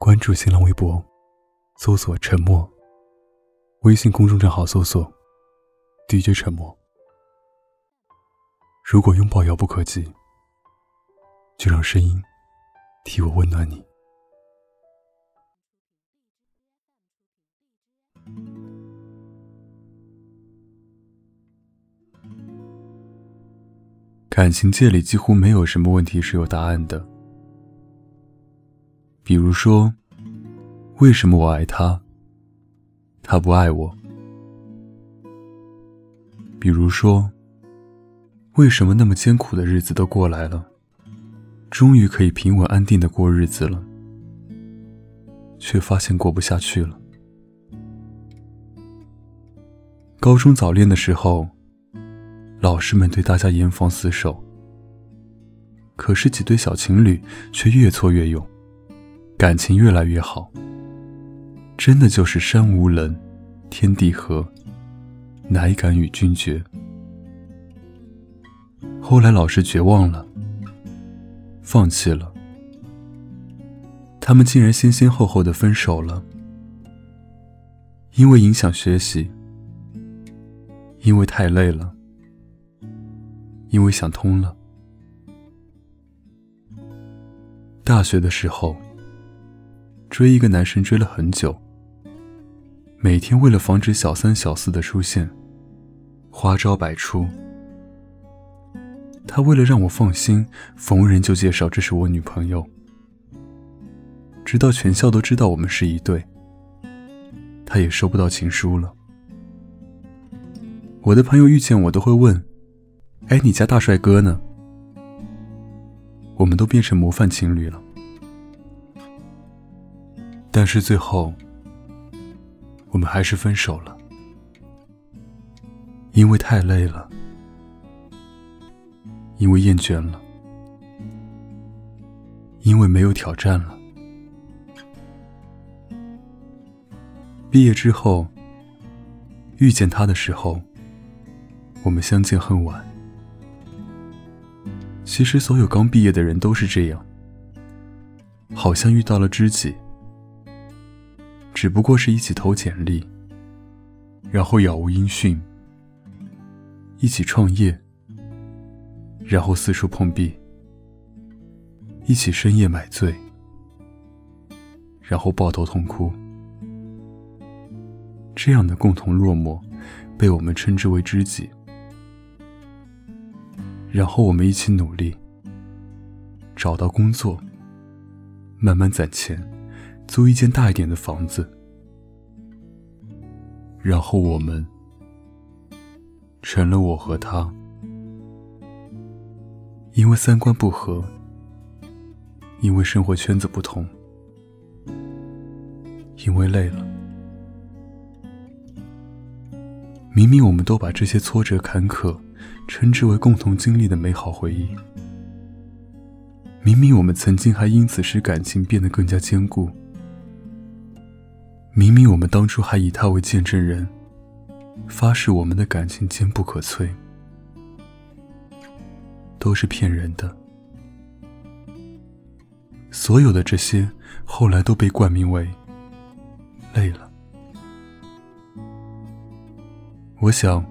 关注新浪微博，搜索“沉默”。微信公众账号搜索 “DJ 沉默”。如果拥抱遥不可及，就让声音替我温暖你。感情界里几乎没有什么问题是有答案的。比如说，为什么我爱他，他不爱我？比如说，为什么那么艰苦的日子都过来了，终于可以平稳安定的过日子了，却发现过不下去了？高中早恋的时候。老师们对大家严防死守，可是几对小情侣却越挫越勇，感情越来越好。真的就是山无棱，天地合，乃敢与君绝。后来老师绝望了，放弃了，他们竟然先先后后的分手了，因为影响学习，因为太累了。因为想通了。大学的时候，追一个男生追了很久，每天为了防止小三小四的出现，花招百出。他为了让我放心，逢人就介绍这是我女朋友，直到全校都知道我们是一对，他也收不到情书了。我的朋友遇见我都会问。哎，你家大帅哥呢？我们都变成模范情侣了，但是最后，我们还是分手了，因为太累了，因为厌倦了，因为没有挑战了。毕业之后，遇见他的时候，我们相见恨晚。其实，所有刚毕业的人都是这样，好像遇到了知己，只不过是一起投简历，然后杳无音讯；一起创业，然后四处碰壁；一起深夜买醉，然后抱头痛哭。这样的共同落寞，被我们称之为知己。然后我们一起努力，找到工作，慢慢攒钱，租一间大一点的房子。然后我们成了我和他，因为三观不合，因为生活圈子不同，因为累了。明明我们都把这些挫折坎坷。称之为共同经历的美好回忆。明明我们曾经还因此使感情变得更加坚固。明明我们当初还以他为见证人，发誓我们的感情坚不可摧，都是骗人的。所有的这些，后来都被冠名为累了。我想。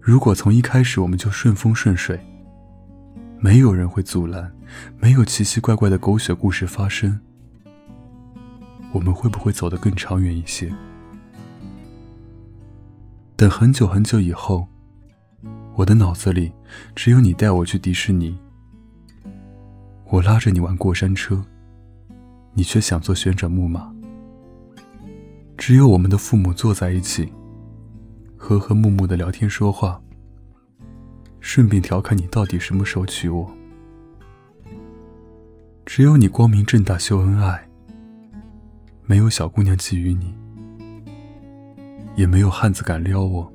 如果从一开始我们就顺风顺水，没有人会阻拦，没有奇奇怪怪的狗血故事发生，我们会不会走得更长远一些？等很久很久以后，我的脑子里只有你带我去迪士尼，我拉着你玩过山车，你却想坐旋转木马，只有我们的父母坐在一起。和和睦睦的聊天说话，顺便调侃你到底什么时候娶我。只有你光明正大秀恩爱，没有小姑娘觊觎你，也没有汉子敢撩我。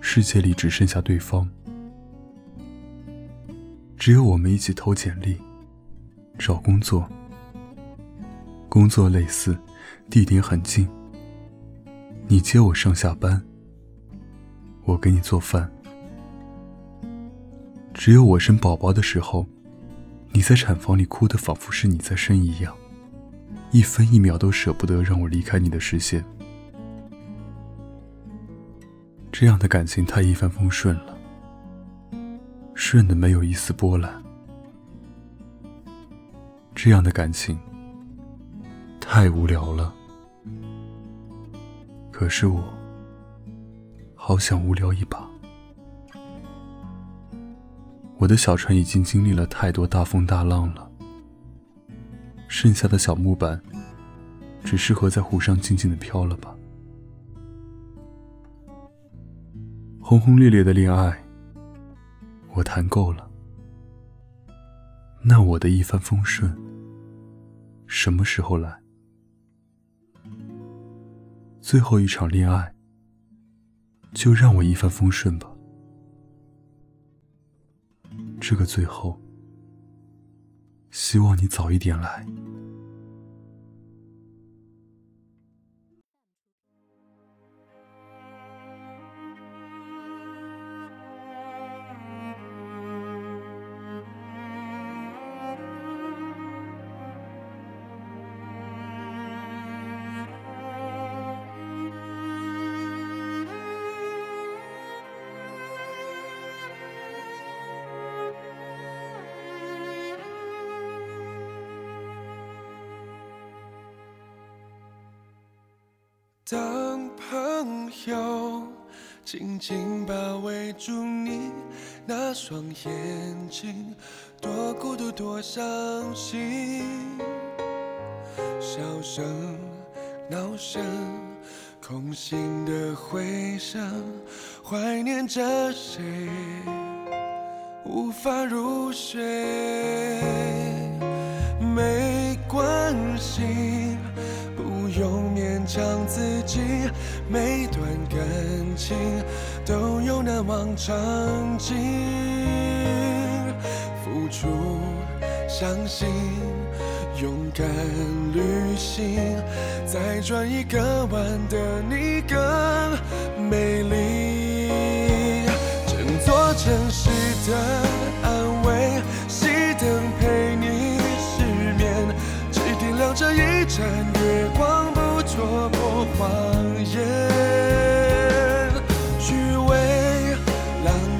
世界里只剩下对方，只有我们一起投简历，找工作，工作类似，地点很近。你接我上下班，我给你做饭。只有我生宝宝的时候，你在产房里哭得仿佛是你在生一样，一分一秒都舍不得让我离开你的视线。这样的感情太一帆风顺了，顺的没有一丝波澜。这样的感情太无聊了，可是我好想无聊一把。我的小船已经经历了太多大风大浪了，剩下的小木板，只适合在湖上静静的飘了吧。轰轰烈烈的恋爱，我谈够了。那我的一帆风顺，什么时候来？最后一场恋爱，就让我一帆风顺吧。这个最后，希望你早一点来。当朋友紧紧包围住你那双眼睛，多孤独多伤心。笑声、闹声、空心的回声，怀念着谁，无法入睡。没关系。自己，每段感情都有难忘场景。付出，相信，勇敢旅行，再转一个弯的你更美丽。整座城市的 la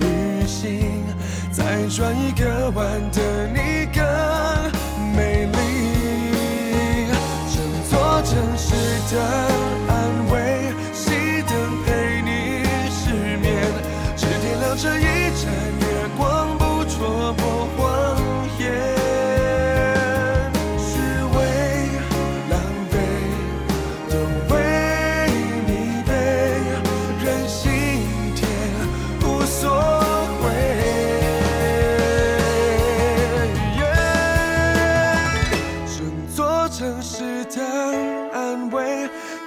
旅行，再转一个弯的你更美丽，整座城市的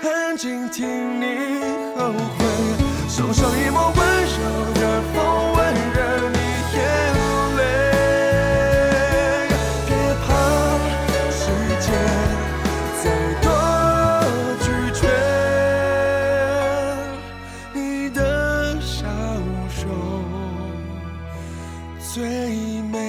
安静听你后悔，送上一抹温柔的风，温热你眼泪。别怕，世界再多拒绝，你的笑容最美。